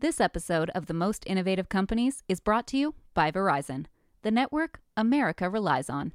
This episode of The Most Innovative Companies is brought to you by Verizon, the network America relies on.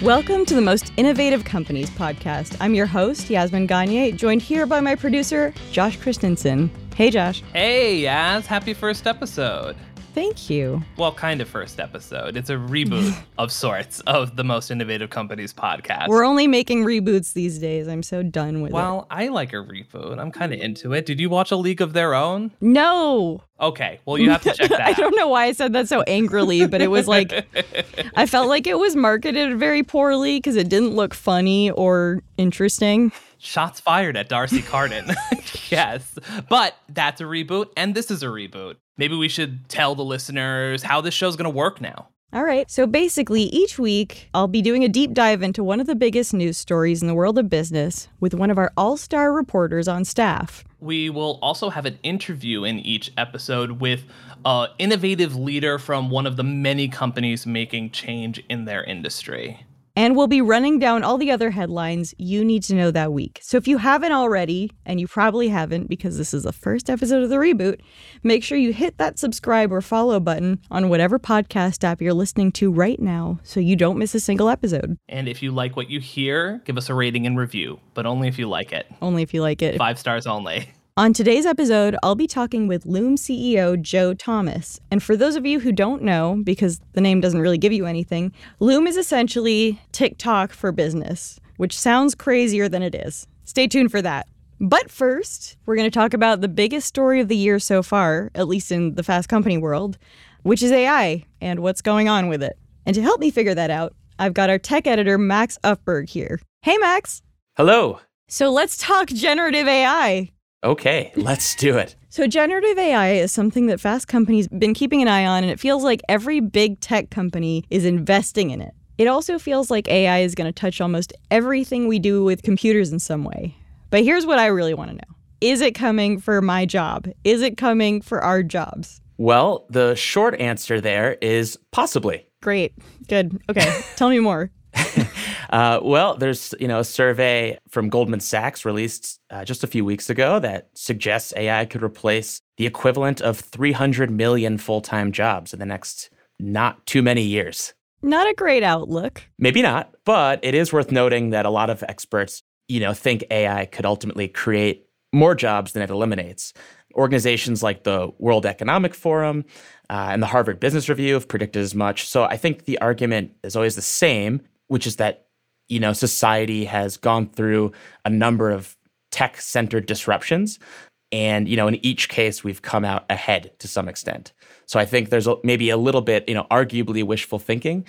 Welcome to the Most Innovative Companies podcast. I'm your host, Yasmin Gagne, joined here by my producer, Josh Christensen. Hey, Josh. Hey, Yas. Happy first episode. Thank you. Well, kind of first episode. It's a reboot of sorts of the Most Innovative Companies podcast. We're only making reboots these days. I'm so done with well, it. I like a reboot. I'm kind of into it. Did you watch A League of Their Own? No. Okay, well, you have to check that I don't know why I said that so angrily, but it was like, I felt like it was marketed very poorly because it didn't look funny or interesting. Shots fired at D'Arcy Carden. yes. But that's a reboot, and this is a reboot. Maybe we should tell the listeners how this show's going to work now. All right. So basically, each week I'll be doing a deep dive into one of the biggest news stories in the world of business with one of our all star reporters on staff. We will also have an interview in each episode with an innovative leader from one of the many companies making change in their industry. And we'll be running down all the other headlines you need to know that week. So if you haven't already, and you probably haven't because this is the first episode of the reboot, make sure you hit that subscribe or follow button on whatever podcast app you're listening to right now so you don't miss a single episode. And if you like what you hear, give us a rating and review, but only if you like it. Only if you like it. Five stars only. On today's episode, I'll be talking with Loom CEO Joe Thomas. And for those of you who don't know, because the name doesn't really give you anything, Loom is essentially TikTok for business, which sounds crazier than it is. Stay tuned for that. But first, we're going to talk about the biggest story of the year so far, at least in the fast company world, which is AI and what's going on with it. And to help me figure that out, I've got our tech editor, Max Ufberg, here. Hey, Max. Hello. So let's talk generative AI. Okay, let's do it. So, generative AI is something that fast companies been keeping an eye on, and it feels like every big tech company is investing in it. It also feels like AI is going to touch almost everything we do with computers in some way. But here's what I really want to know Is it coming for my job? Is it coming for our jobs? Well, the short answer there is possibly. Great. Good. Okay. Tell me more. Uh, well, there's you know a survey from Goldman Sachs released uh, just a few weeks ago that suggests AI could replace the equivalent of 300 million full-time jobs in the next not too many years. Not a great outlook. Maybe not, but it is worth noting that a lot of experts, you know, think AI could ultimately create more jobs than it eliminates. Organizations like the World Economic Forum uh, and the Harvard Business Review have predicted as much. So I think the argument is always the same, which is that you know, society has gone through a number of tech centered disruptions. And, you know, in each case, we've come out ahead to some extent. So I think there's maybe a little bit, you know, arguably wishful thinking.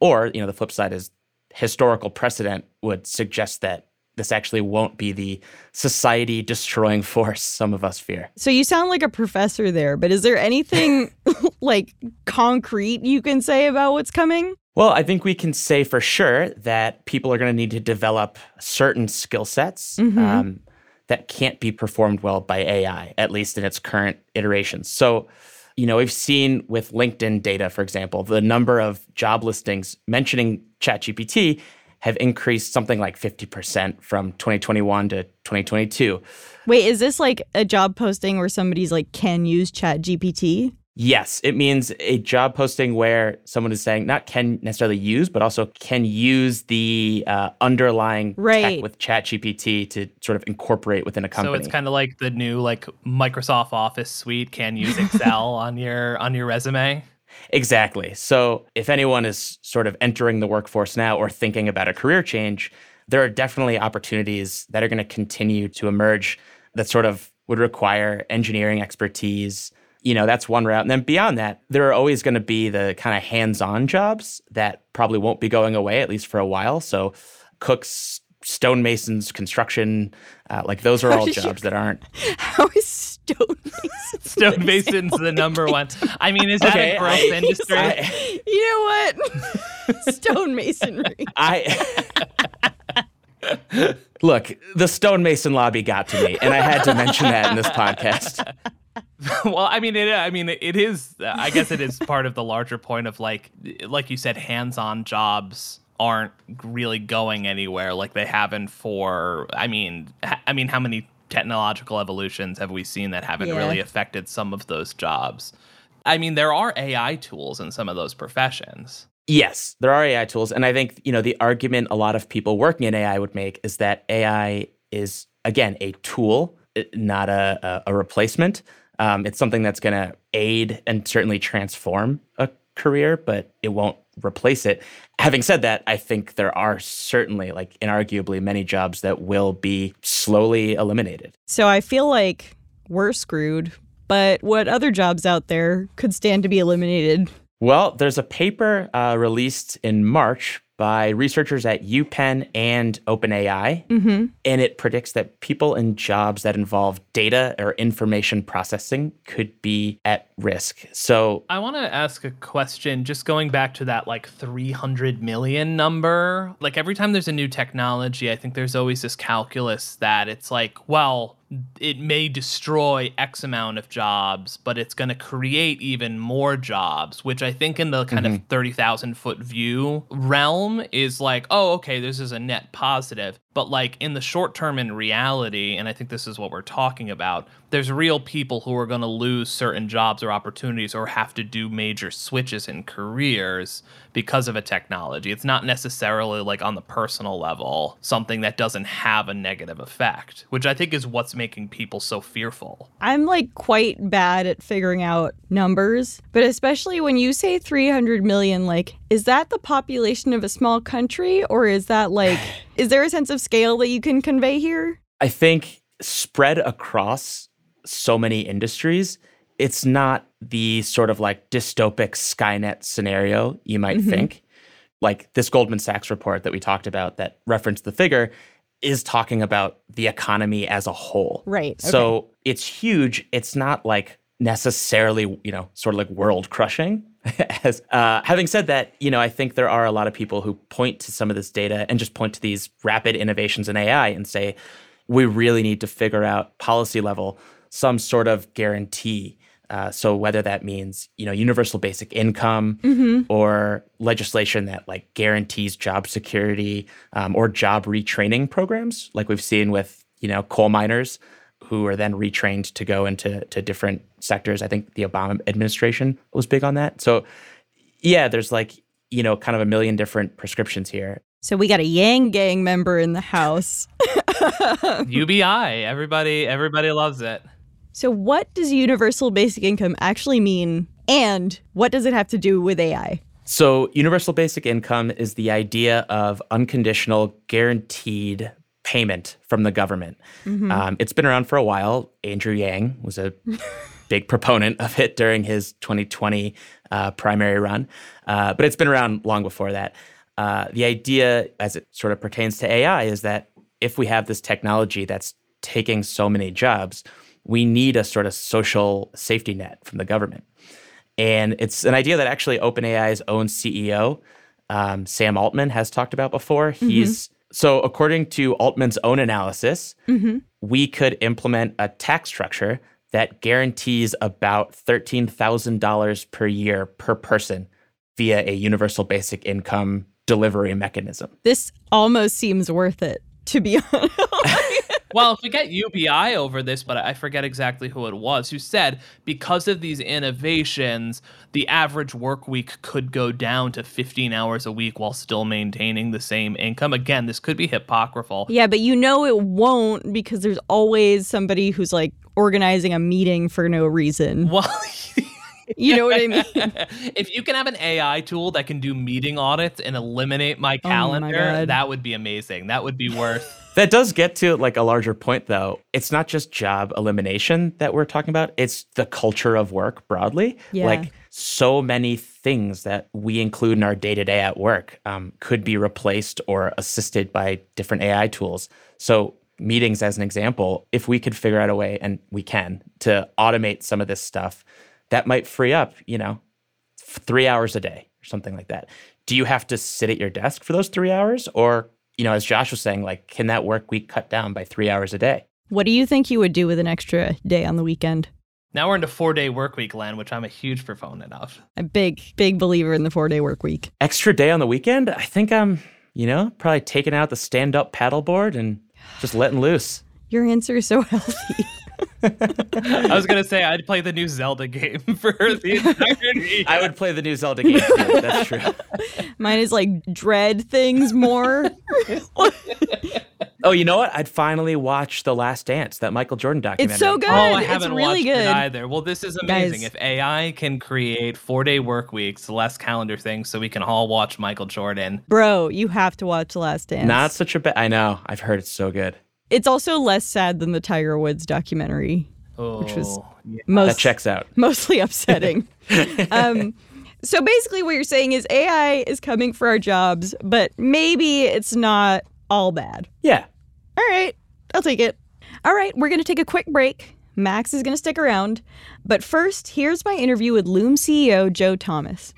Or, you know, the flip side is historical precedent would suggest that this actually won't be the society destroying force some of us fear. So you sound like a professor there, but is there anything like concrete you can say about what's coming? Well, I think we can say for sure that people are going to need to develop certain skill sets mm-hmm. um, that can't be performed well by AI, at least in its current iterations. So, you know, we've seen with LinkedIn data, for example, the number of job listings mentioning ChatGPT have increased something like 50% from 2021 to 2022. Wait, is this like a job posting where somebody's like can use Chat GPT? Yes, it means a job posting where someone is saying not can necessarily use, but also can use the uh, underlying right. tech with ChatGPT to sort of incorporate within a company. So it's kind of like the new like Microsoft Office suite can use Excel on your on your resume. Exactly. So if anyone is sort of entering the workforce now or thinking about a career change, there are definitely opportunities that are going to continue to emerge that sort of would require engineering expertise. You know, that's one route. And then beyond that, there are always going to be the kind of hands on jobs that probably won't be going away, at least for a while. So, cooks, stonemasons, construction, uh, like those are all jobs that aren't. How is stonemasons? stonemasons the number one. I mean, is that okay, a growth I, industry? I, you know what? stonemasonry. I. Look, the stonemason lobby got to me, and I had to mention that in this podcast. well, I mean, it. I mean, it is. I guess it is part of the larger point of like, like you said, hands-on jobs aren't really going anywhere like they haven't for I mean I mean how many technological evolutions have we seen that haven't Yeah. really affected some of those jobs? I mean there are AI tools in some of those professions. Yes, there are AI tools. And I think, you know, the argument a lot of people working in AI would make is that AI is, again, a tool, not a, a, a replacement. Um, it's something that's going to aid and certainly transform a career, but it won't replace it. Having said that, I think there are certainly, like, inarguably many jobs that will be slowly eliminated. So I feel like we're screwed, but what other jobs out there could stand to be eliminated? Well, there's a paper uh, released in March by researchers at UPenn and OpenAI, Mm-hmm. and it predicts that people in jobs that involve data or information processing could be at risk. So, I want to ask a question just going back to that like 300 million number. Like every time there's a new technology, I think there's always this calculus that it's like, well, it may destroy X amount of jobs, but it's going to create even more jobs, which I think in the kind of mm-hmm. 30,000 foot view realm is like, oh, okay, this is a net positive. But like in the short term in reality, and I think this is what we're talking about, there's real people who are going to lose certain jobs or opportunities or have to do major switches in careers because of a technology. It's not necessarily like on the personal level something that doesn't have a negative effect, which I think is what's making people so fearful. I'm like quite bad at figuring out numbers, but especially when you say 300 million, like, is that the population of a small country or is that like, is there a sense of scale that you can convey here? I think spread across so many industries, it's not the sort of like dystopic Skynet scenario you might Mhm. think. Like this Goldman Sachs report that we talked about that referenced the figure is talking about the economy as a whole. Right. okay. So it's huge. It's not like necessarily, you know, sort of like world crushing. As uh, having said that, you know, I think there are a lot of people who point to some of this data and just point to these rapid innovations in AI and say, we really need to figure out policy level some sort of guarantee. Uh, so whether that means, you know, universal basic income Mhm. or legislation that like guarantees job security um, or job retraining programs, like we've seen with you know coal miners who are then retrained to go into to different sectors. I think the Obama administration was big on that. So yeah, there's like you know kind of a million different prescriptions here. So we got a Yang Gang member in the house. UBI, everybody everybody loves it. So what does universal basic income actually mean and what does it have to do with AI? So, universal basic income is the idea of unconditional, guaranteed payment from the government. Um, it's been around for a while. Andrew Yang was a big proponent of it during his 2020 uh, primary run, uh, but it's been around long before that. Uh, the idea, as it sort of pertains to AI, is that if we have this technology that's taking so many jobs, we need a sort of social safety net from the government. And it's an idea that actually OpenAI's own CEO, um, Sam Altman, has talked about before. He's so, according to Altman's own analysis, mm-hmm. we could implement a tax structure that guarantees about $13,000 per year per person via a universal basic income delivery mechanism. This almost seems worth it, to be honest. Well, if we get UBI over this, but I forget exactly who it was who said because of these innovations, the average work week could go down to 15 hours a week while still maintaining the same income. Again, this could be hypocritical. yeah, but you know it won't because there's always somebody who's like organizing a meeting for no reason. Well, You know what I mean? if you can have an AI tool that can do meeting audits and eliminate my Oh my calendar, that would be amazing. That would be worth. That does get to like a larger point though. It's not just job elimination that we're talking about, it's the culture of work broadly. Yeah. Like so many things that we include in our day to day at work um, could be replaced or assisted by different AI tools. So, meetings, as an example, if we could figure out a way, and we can, to automate some of this stuff, that might free up, you know, three hours a day or something like that. Do you have to sit at your desk for those three hours? Or, you know, as Josh was saying, like, can that work week cut down by three hours a day? What do you think you would do with an extra day on the weekend? Now we're into four day work week land, which I'm a huge proponent of. A big, big believer in the four day work week. Extra day on the weekend? I think I'm, you know, probably taking out the stand up paddleboard and just letting loose. Your answer is so healthy. I was gonna say I'd play the new Zelda game for the entirety. I would play the new Zelda game too. That's true. Mine is like dread things more. oh, you know what? I'd finally watch The Last Dance, that Michael Jordan documentary. It's so good. Oh, I haven't really watched good. it either. Well, this is amazing. Guys. If AI can create four day work weeks, less calendar things, so we can all watch Michael Jordan. Bro, you have to watch The Last Dance. Not such a bad. I know. I've heard it's so good. It's also less sad than the Tiger Woods documentary. Oh, Which was- yeah. Most That checks out. mostly upsetting. um, so basically, what you're saying is AI is coming for our jobs, but maybe it's not all bad. Yeah. All right, I'll take it. All right, we're going to take a quick break. Max is going to stick around. But first, here's my interview with Loom CEO Joe Thomas.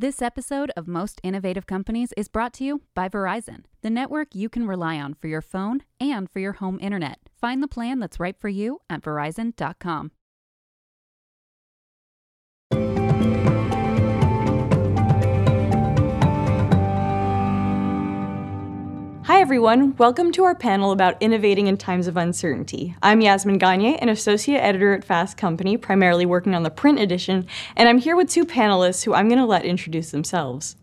This episode of Most Innovative Companies is brought to you by Verizon, the network you can rely on for your phone and for your home internet. Find the plan that's right for you at verizon.com. Everyone. Welcome to our panel about innovating in times of uncertainty. I'm Yasmin Gagne, an associate editor at Fast Company, primarily working on the print edition, and I'm here with two panelists who I'm going to let introduce themselves.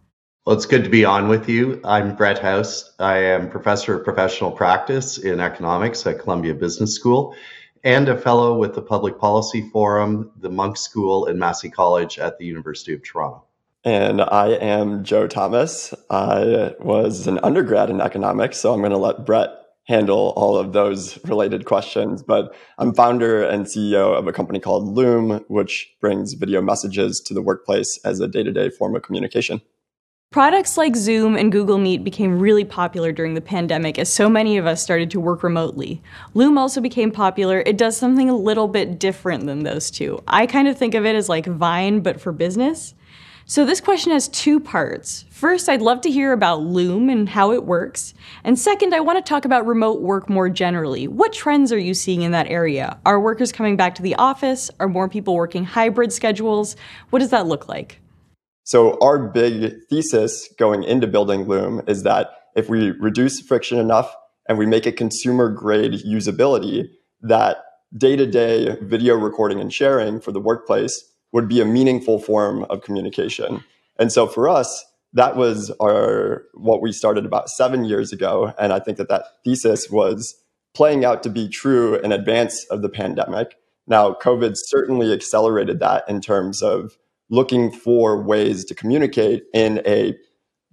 Well, it's good to be on with you. I'm Brett House. I am professor of professional practice in economics at Columbia Business School and a fellow with the Public Policy Forum, the Munk School, and Massey College at the University of Toronto. And I am Joe Thomas. I was an undergrad in economics, so I'm going to let Brett handle all of those related questions. But I'm founder and CEO of a company called Loom, which brings video messages to the workplace as a day to day form of communication. Products like Zoom and Google Meet became really popular during the pandemic as so many of us started to work remotely. Loom also became popular. It does something a little bit different than those two. I kind of think of it as like Vine, but for business. So this question has two parts. First, I'd love to hear about Loom and how it works. And second, I want to talk about remote work more generally. What trends are you seeing in that area? Are workers coming back to the office? Are more people working hybrid schedules? What does that look like? So, our big thesis going into building Loom is that if we reduce friction enough and we make it consumer grade usability, that day to day video recording and sharing for the workplace would be a meaningful form of communication. And so for us, that was our what we started about 7 years ago and I think that that thesis was playing out to be true in advance of the pandemic. Now, COVID certainly accelerated that in terms of looking for ways to communicate in a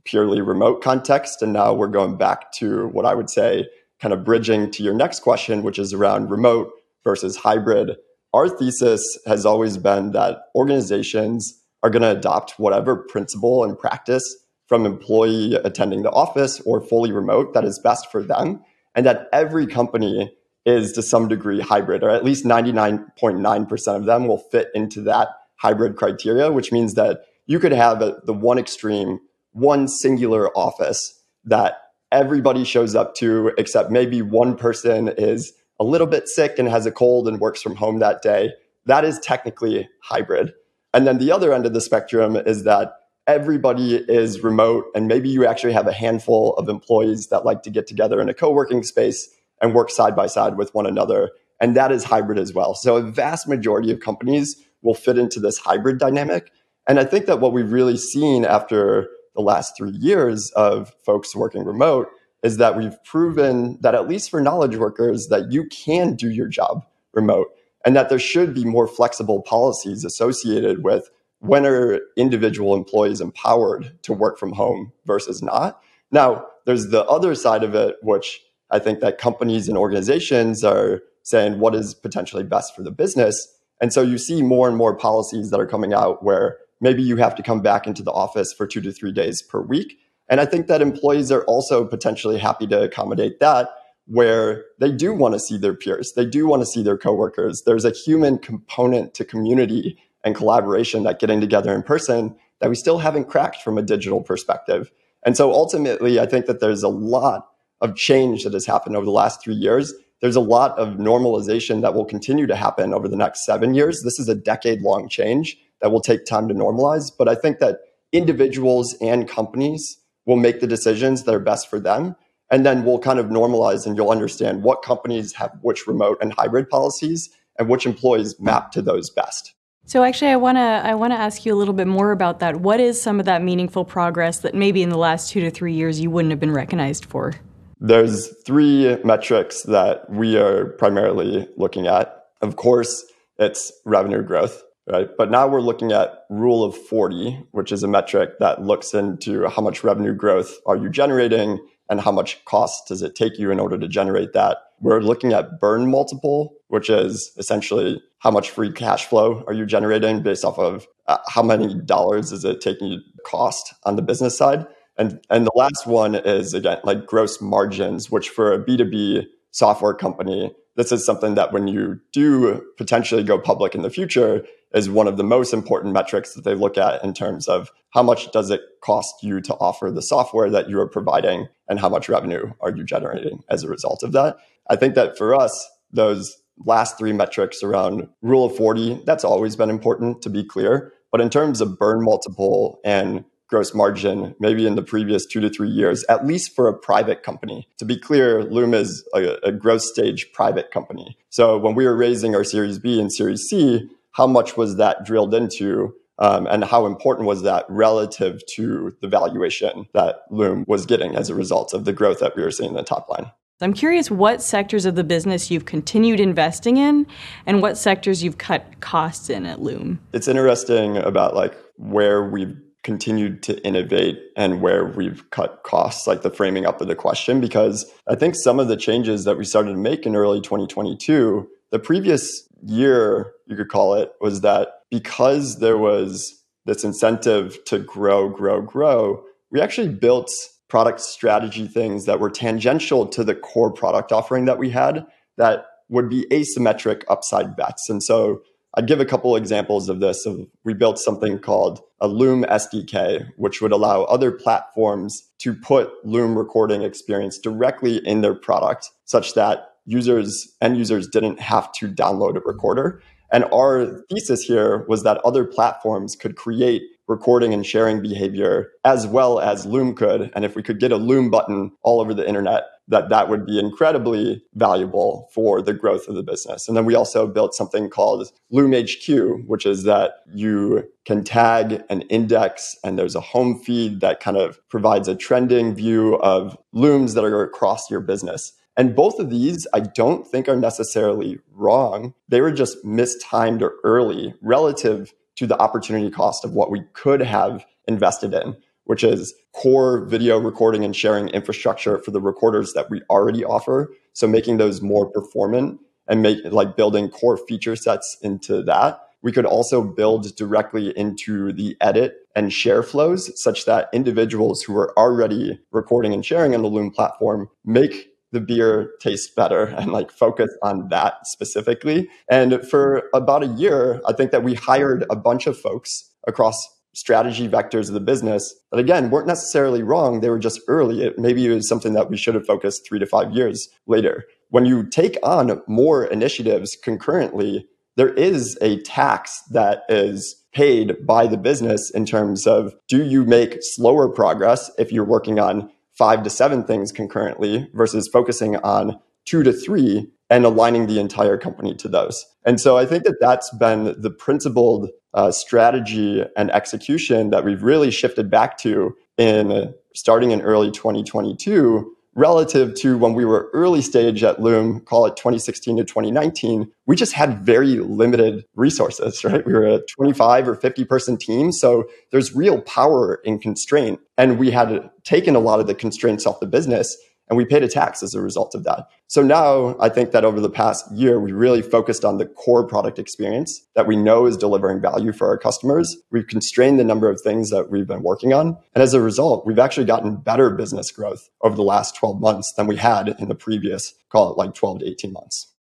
purely remote context and now we're going back to what I would say kind of bridging to your next question which is around remote versus hybrid our thesis has always been that organizations are going to adopt whatever principle and practice from employee attending the office or fully remote that is best for them, and that every company is to some degree hybrid, or at least 99.9% of them will fit into that hybrid criteria, which means that you could have at the one extreme, one singular office that everybody shows up to, except maybe one person is a little bit sick and has a cold and works from home that day, that is technically hybrid. And then the other end of the spectrum is that everybody is remote and maybe you actually have a handful of employees that like to get together in a co-working space and work side by side with one another and that is hybrid as well. So a vast majority of companies will fit into this hybrid dynamic. And I think that what we've really seen after the last 3 years of folks working remote is that we've proven that at least for knowledge workers that you can do your job remote and that there should be more flexible policies associated with when are individual employees empowered to work from home versus not. Now there's the other side of it which i think that companies and organizations are saying what is potentially best for the business. And so you see more and more policies that are coming out where maybe you have to come back into the office for 2 to 3 days per week and I think that employees are also potentially happy to accommodate that, where they do want to see their peers, they do want to see their coworkers. There's a human component to community and collaboration that getting together in person that we still haven't cracked from a digital perspective. And so ultimately, I think that there's a lot of change that has happened over the last three years there's a lot of normalization that will continue to happen over the next seven years. This is a decade long change that will take time to normalize. But I think that individuals and companies will make the decisions that are best for them. And then we'll kind of normalize and you'll understand what companies have which remote and hybrid policies and which employees map to those best. So actually I want to I want to ask you a little bit more about that. What is some of that meaningful progress that maybe in the last 2 to 3 years you wouldn't have been recognized for? There's three metrics that we are primarily looking at. Of course, it's revenue growth, right? But now we're looking at rule of 40, which is a metric that looks into how much revenue growth are you generating and how much cost does it take you in order to generate that. We're looking at burn multiple, which is essentially how much free cash flow are you generating based off of uh, how many dollars is it taking you cost on the business side. And and the last one is again like gross margins, which for a B2B software company, this is something that when you do potentially go public in the future is one of the most important metrics that they look at in terms of how much does it cost you to offer the software that you are providing and how much revenue are you generating as a result of that. I think that for us, those last three metrics around rule of 40, that's always been important to be clear. But in terms of burn multiple and gross margin maybe in the previous two to three years, at least for a private company. To be clear, Loom is a, a growth stage private company. So when we were raising our Series B and Series C, how much was that drilled into? Um, and how important was that relative to the valuation that Loom was getting as a result of the growth that we were seeing in the top line? I'm curious what sectors of the business you've continued investing in and what sectors you've cut costs in at Loom. It's interesting about like where we've continued to innovate and where we've cut costs, like the framing up of the question, because I think some of the changes that we started to make in early 2022, the previous year, you could call it, was that because there was this incentive to grow, grow, grow, we actually built product strategy things that were tangential to the core product offering that we had that would be asymmetric upside bets. And so I'd give a couple examples of this. we built something called a Loom SDK, which would allow other platforms to put Loom recording experience directly in their product, such that users end users didn't have to download a recorder. And our thesis here was that other platforms could create recording and sharing behavior as well as Loom could. And if we could get a Loom button all over the internet, that that would be incredibly valuable for the growth of the business. And then we also built something called Loom HQ, which is that you can tag an index and there's a home feed that kind of provides a trending view of looms that are across your business. And both of these, I don't think are necessarily wrong. They were just mistimed or early relative to the opportunity cost of what we could have invested in which is core video recording and sharing infrastructure for the recorders that we already offer. So making those more performant and make like building core feature sets into that. We could also build directly into the edit and share flows such that individuals who are already recording and sharing on the Loom platform make the beer taste better and like focus on that specifically. And for about a year, I think that we hired a bunch of folks across strategy vectors of the business that again weren't necessarily wrong. They were just early. It, maybe it was something that we should have focused three to five years later. When you take on more initiatives concurrently there is a tax that is paid by the business in terms of do you make slower progress if you're working on five to seven things concurrently versus focusing on two to three and aligning the entire company to those. And so I think that that's been the principled uh, strategy and execution that we've really shifted back to in starting in early 2022 relative to when we were early stage at Loom, call it 2016 to 2019, we just had very limited resources, right? We were a 25 or 50 person team. So there's real power in constraint. And we had taken a lot of the constraints off the business and we paid a tax as a result of that. So now I think that over the past year, we really focused on the core product experience that we know is delivering value for our customers. We've constrained the number of things that we've been working on. And as a result, we've actually gotten better business growth over the last 12 months than we had in the previous, call it like 12 to 18 months.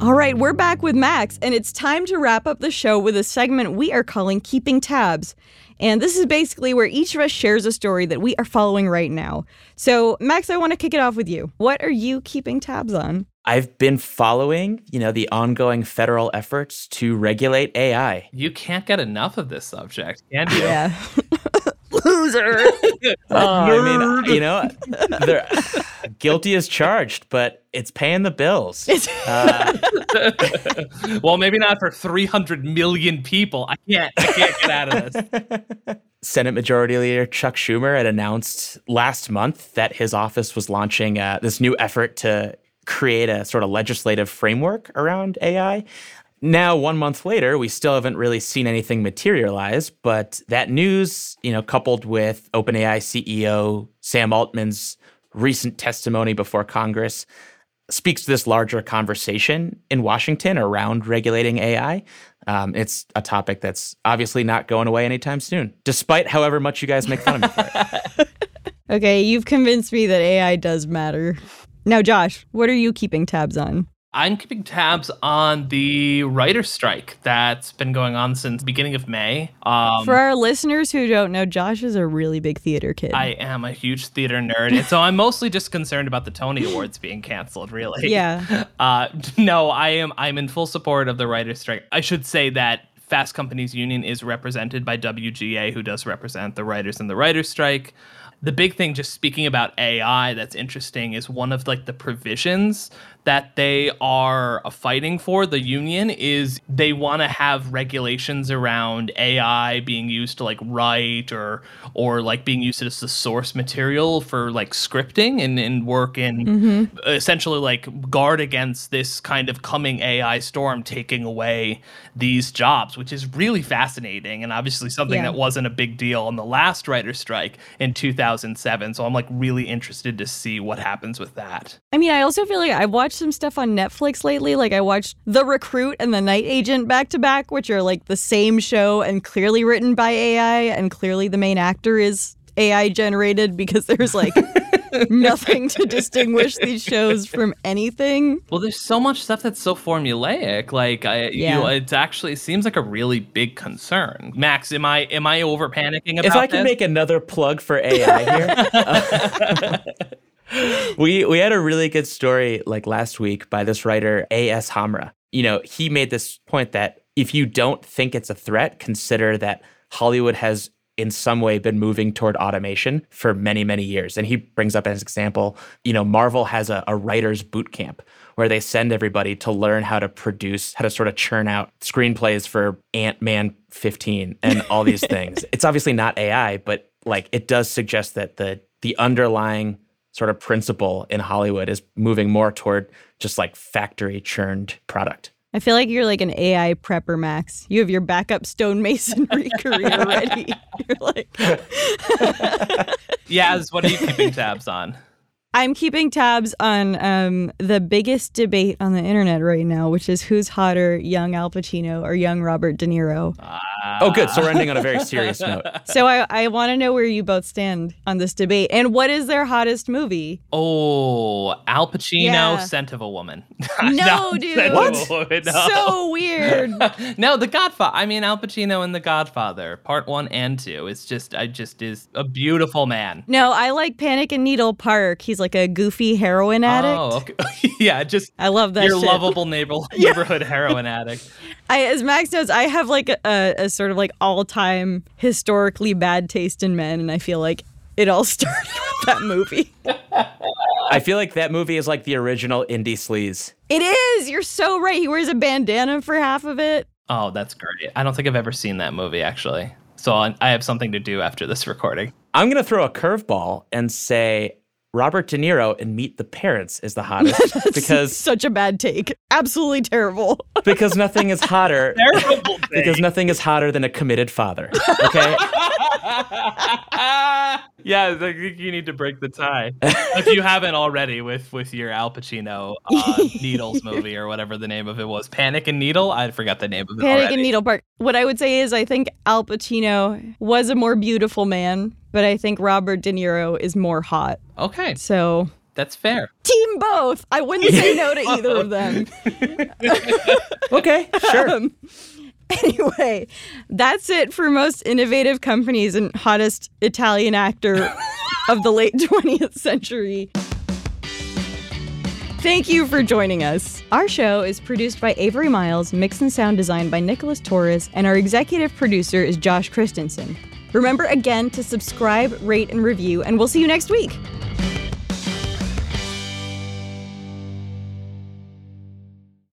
All right, we're back with Max, and it's time to wrap up the show with a segment we are calling Keeping Tabs. And this is basically where each of us shares a story that we are following right now. So, Max, I want to kick it off with you. What are you keeping tabs on? I've been following, you know, the ongoing federal efforts to regulate AI. You can't get enough of this subject, can you? Yeah. Loser. Oh, I mean, you know, they're guilty as charged, but it's paying the bills. Uh, well, maybe not for 300 million people. I can't. I can't get out of this. Senate Majority Leader Chuck Schumer had announced last month that his office was launching uh, this new effort to create a sort of legislative framework around AI. Now, one month later, we still haven't really seen anything materialize, but that news, you know, coupled with OpenAI CEO Sam Altman's recent testimony before Congress, speaks to this larger conversation in Washington around regulating AI. Um, it's a topic that's obviously not going away anytime soon, despite however much you guys make fun of me for it. okay, you've convinced me that AI does matter. Now, Josh, what are you keeping tabs on? I'm keeping tabs on the writer strike that's been going on since the beginning of May. Um, For our listeners who don't know, Josh is a really big theater kid. I am a huge theater nerd, and so I'm mostly just concerned about the Tony Awards being canceled. Really, yeah. Uh, no, I am. I'm in full support of the writer strike. I should say that Fast Companies Union is represented by WGA, who does represent the writers in the writers strike the big thing just speaking about AI that's interesting is one of like the provisions that they are fighting for the union is they want to have regulations around AI being used to like write or or like being used as the source material for like scripting and, and work and mm-hmm. essentially like guard against this kind of coming AI storm taking away these jobs, which is really fascinating and obviously something yeah. that wasn't a big deal in the last writer strike in 2007. So I'm like really interested to see what happens with that. I mean, I also feel like I watched some stuff on Netflix lately. Like I watched The Recruit and The Night Agent back to back, which are like the same show and clearly written by AI, and clearly the main actor is AI generated because there's like nothing to distinguish these shows from anything. Well, there's so much stuff that's so formulaic. Like, I, yeah. you, it actually seems like a really big concern. Max, am I am I over panicking about? If I can this? make another plug for AI here. we we had a really good story like last week by this writer A.S. Hamrah. You know, he made this point that if you don't think it's a threat, consider that Hollywood has in some way been moving toward automation for many, many years. And he brings up as an example, you know, Marvel has a, a writer's boot camp where they send everybody to learn how to produce, how to sort of churn out screenplays for Ant Man 15 and all these things. It's obviously not AI, but like it does suggest that the the underlying sort of principle in Hollywood is moving more toward just like factory churned product. I feel like you're like an AI prepper, Max. You have your backup stonemasonry career ready. You're like, Yaz, what are you keeping tabs on? I'm keeping tabs on um, the biggest debate on the internet right now, which is who's hotter, young Al Pacino or young Robert De Niro. Uh, oh, good. So we're ending on a very serious note. So I, I want to know where you both stand on this debate and what is their hottest movie? Oh, Al Pacino, yeah. Scent of a Woman. No, dude. What? Woman, no. So weird. no, The Godfather. I mean, Al Pacino in The Godfather, part one and two. It's just, I just is a beautiful man. No, I like Panic in Needle Park. He's like a goofy heroin oh, addict. Oh, okay. yeah. Just I love that. Your shit. lovable neighbor- neighborhood heroin addict. I, as Max knows, I have like a, a sort of like all time historically bad taste in men, and I feel like it all started with that movie. I feel like that movie is like the original indie sleaze. It is. You're so right. He wears a bandana for half of it. Oh, that's great. I don't think I've ever seen that movie actually. So I have something to do after this recording. I'm going to throw a curveball and say Robert De Niro in Meet the Parents is the hottest because such a bad take. Absolutely terrible. because nothing is hotter. Terrible. because nothing is hotter than a committed father. Okay. Yeah, I think you need to break the tie if you haven't already with with your Al Pacino uh, Needles movie or whatever the name of it was. Panic and Needle. I forgot the name of it. Panic already. and Needle Park. What I would say is, I think Al Pacino was a more beautiful man, but I think Robert De Niro is more hot. Okay. So That's fair. Team both. I wouldn't say no to either of them. okay, sure. Um, anyway, that's it for most innovative companies and hottest Italian actor of the late 20th century. Thank you for joining us. Our show is produced by Avery Miles, mix and sound design by Nicholas Torres, and our executive producer is Josh Christensen. Remember again to subscribe, rate, and review, and we'll see you next week.